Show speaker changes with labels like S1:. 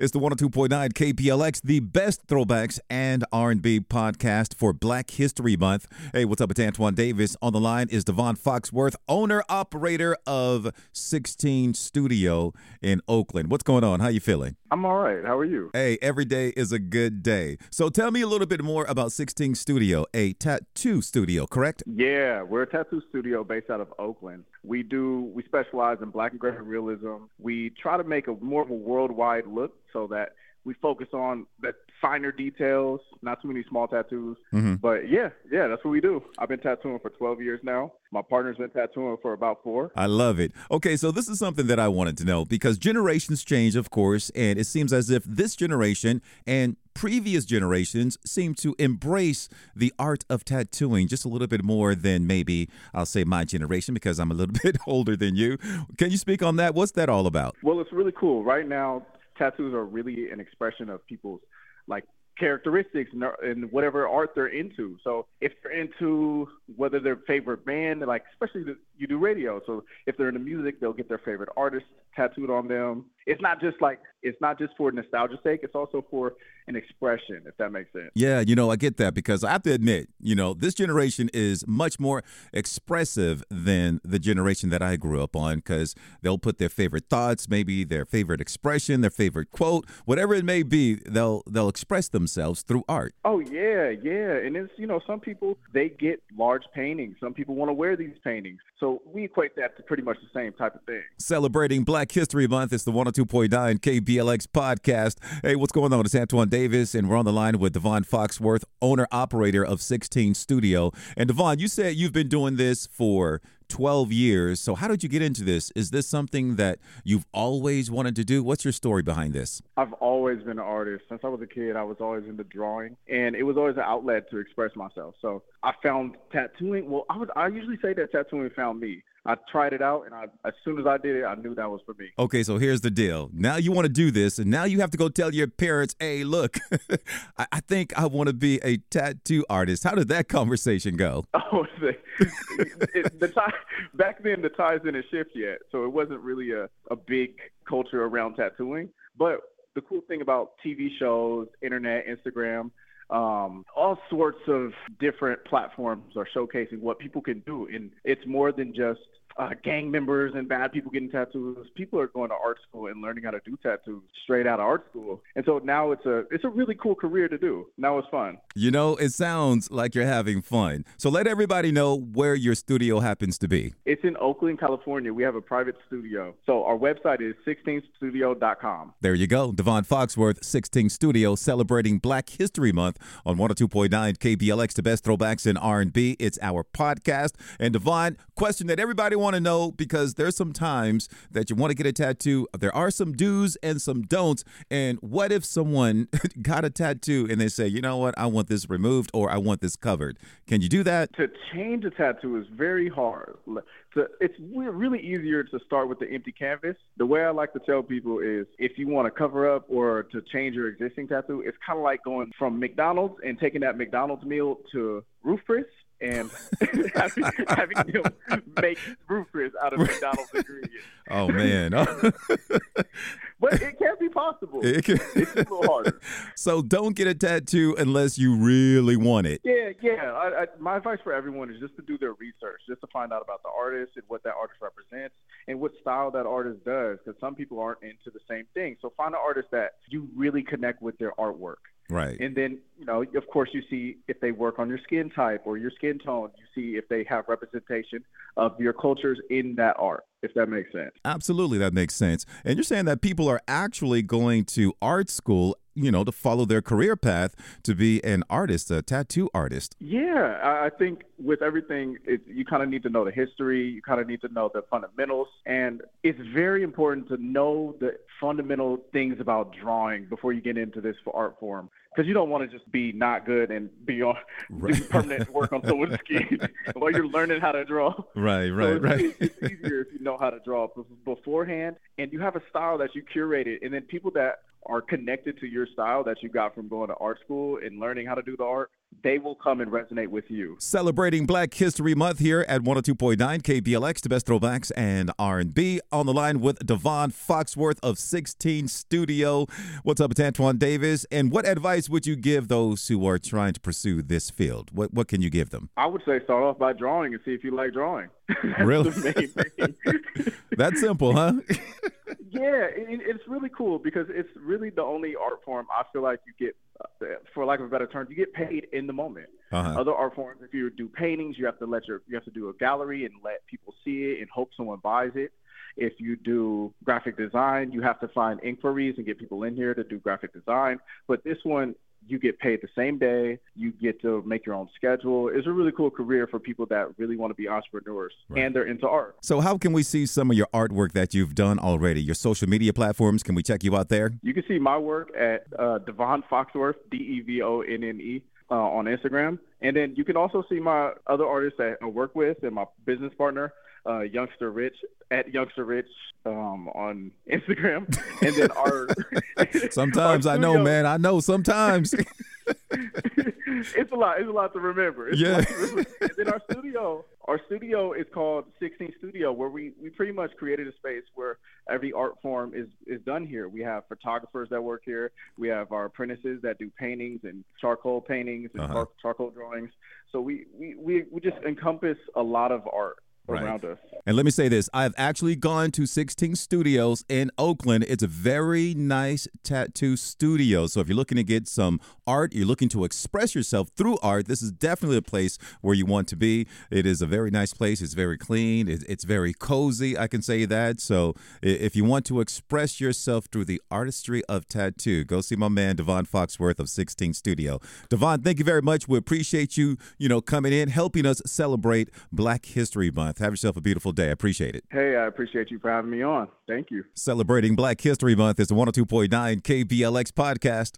S1: It's the 102.9 KBLX, the best throwbacks and R&B podcast for Black History Month. Hey, what's up? It's Antoine Davis. On the line is DeVonne Foxworth, owner operator of 16 Studio in Oakland. What's going on? How you feeling?
S2: I'm all right. How are you?
S1: Hey, every day is a good day. So tell me a little bit more about 16 Studio, a tattoo studio, correct?
S2: Yeah, we're a tattoo studio based out of Oakland. We do we specialize in black and gray realism. We try to make a more of a worldwide look so that we focus on the finer details, not too many small tattoos.
S1: Mm-hmm.
S2: But yeah, yeah, that's what we do. I've been tattooing for 12 years now. My partner's been tattooing for about four.
S1: I love it. Okay, so this is something that I wanted to know because generations change, of course, and it seems as if this generation and previous generations seem to embrace the art of tattooing just a little bit more than maybe I'll say my generation because I'm a little bit older than you. Can you speak on that? What's that all about?
S2: Well, it's really cool. Right now, tattoos are really an expression of people's like characteristics and, and whatever art they're into. So if they're into whether their favorite band, like especially the, you do radio, so if they're into music, they'll get their favorite artist tattooed on them. It's not just like it's not just for nostalgia's sake. It's also for an expression, if that makes sense.
S1: Yeah, you know, I get that because I have to admit, you know, this generation is much more expressive than the generation that I grew up on because they'll put their favorite thoughts, maybe their favorite expression, their favorite quote, whatever it may be, they'll they'll express themselves through art.
S2: Oh yeah, yeah, and it's you know some people they get large paintings. Some people want to wear these paintings, so we equate that to pretty much the same type of thing.
S1: Celebrating Black History Month, it's the 102.9 KBLX podcast. Hey, what's going on? It's Antoine Davis, and we're on the line with DeVonne Foxworth, owner operator of 16 Studio. And DeVonne, you said you've been doing this for 12 years. So, how did you get into this? Is this something that you've always wanted to do? What's your story behind this?
S2: I've always been an artist. Since I was a kid, I was always into drawing, and it was always an outlet to express myself. So, I found tattooing. Well, I would I usually say that tattooing found me. I tried it out, and I, as soon as I did it, I knew that was for me.
S1: Okay, so here's the deal. Now you want to do this, and now you have to go tell your parents, "Hey, look, I, I think I want to be a tattoo artist." How did that conversation go?
S2: Oh, the, it, the tie, back then the ties didn't shift yet, so it wasn't really a, a big culture around tattooing. But the cool thing about TV shows, internet, Instagram, um, all sorts of different platforms are showcasing what people can do, and it's more than just uh, gang members and bad people getting tattoos. People are going to art school and learning how to do tattoos straight out of art school. And so now it's a it's a really cool career to do. Now it's fun.
S1: You know, it sounds like you're having fun. So let everybody know where your studio happens to be.
S2: It's in Oakland, California. We have a private studio. So our website is 16studio.com.
S1: There you go. DeVonne Foxworth, 16 Studio, celebrating Black History Month on 102.9 KBLX, the best throwbacks in R&B. It's our podcast. And DeVonne, question that everybody wants to know because there's some times that you want to get a tattoo. There are some do's and some don'ts. And what if someone got a tattoo and they say, you know what, I want this removed or I want this covered? Can you do that?
S2: To change a tattoo is very hard. It's really easier to start with the empty canvas. The way I like to tell people is if you want to cover up or to change your existing tattoo, it's kind of like going from McDonald's and taking that McDonald's meal to Ruth's Chris and having, having them make Ruth's Chris out of McDonald's ingredients.
S1: Oh man!
S2: but it can be possible. It can. It's a little harder.
S1: So don't get a tattoo unless you really want it.
S2: Yeah, yeah. I, I, my advice for everyone is just to do their research, just to find out about the artist and what that artist represents and what style that artist does. Because some people aren't into the same thing. So find an artist that you really connect with their artwork.
S1: Right.
S2: And then, you know, of course, you see if they work on your skin type or your skin tone. You see if they have representation of your cultures in that art, if that makes sense.
S1: Absolutely, that makes sense. And you're saying that people are actually going to art school you know, to follow their career path to be an artist, a tattoo artist.
S2: Yeah, I think with everything, it, you kind of need to know the history. You kind of need to know the fundamentals, and it's very important to know the fundamental things about drawing before you get into this for art form because you don't want to just be not good and be on right. permanent work on someone's skin while you're learning how to draw.
S1: Right, right,
S2: so it's,
S1: right.
S2: it's easier if you know how to draw beforehand and you have a style that you curated, and then people that are connected to your style that you got from going to art school and learning how to do the art they will come and resonate with you.
S1: Celebrating Black History Month here at 102.9 KBLX, the best throwbacks and R&B. On the line with DeVonne Foxworth of 16 Studio. What's up, it's Antoine Davis. And what advice would you give those who are trying to pursue this field? What what can you give them?
S2: I would say start off by drawing and see if you like drawing.
S1: really? That simple, huh?
S2: yeah, it, it's really cool because it's really the only art form I feel like you get, for lack of a better term, you get paid in the moment.
S1: Uh-huh.
S2: Other art forms, if you do paintings, you have to let your you have to do a gallery and let people see it and hope someone buys it. If you do graphic design, you have to find inquiries and get people in here to do graphic design. But this one, you get paid the same day. You get to make your own schedule. It's a really cool career for people that really want to be entrepreneurs
S1: Right.
S2: and they're into art.
S1: So how can we see some of your artwork that you've done already? Your social media platforms, can we check you out there?
S2: You can see my work at uh, DeVonne Foxworth, D E V O N N E, uh, on Instagram. And then you can also see my other artists that I work with and my business partner, uh, Youngster Rich, at Youngster Rich um, on Instagram. And then our.
S1: Sometimes
S2: our
S1: I know, man. I know sometimes.
S2: it's a lot. It's a lot to remember. It's
S1: Yeah.
S2: to remember. and then our studio, our studio is called 16 Studio, where we, we pretty much created a space where every art form is is done here. We have photographers that work here. We have our apprentices that do paintings and charcoal paintings and
S1: Uh-huh.
S2: char- charcoal drawings. So we, we, we, we just encompass a lot of art
S1: Right.
S2: around us.
S1: And let me say this I've actually gone to 16 Studios in Oakland. It's a very nice tattoo studio. So if you're looking to get some art, you're looking to express yourself through art, this is definitely a place where you want to be. It is a very nice place. It's very clean, it's very cozy. I can say that. So if you want to express yourself through the artistry of tattoo, go see my man, DeVonne Foxworth of 16 Studio. DeVonne, thank you very much. We appreciate you, you know, coming in, helping us celebrate Black History Month. Have yourself a beautiful day. I appreciate it.
S2: Hey, I appreciate you for having me on. Thank you.
S1: Celebrating Black History Month is the 102.9 KBLX podcast.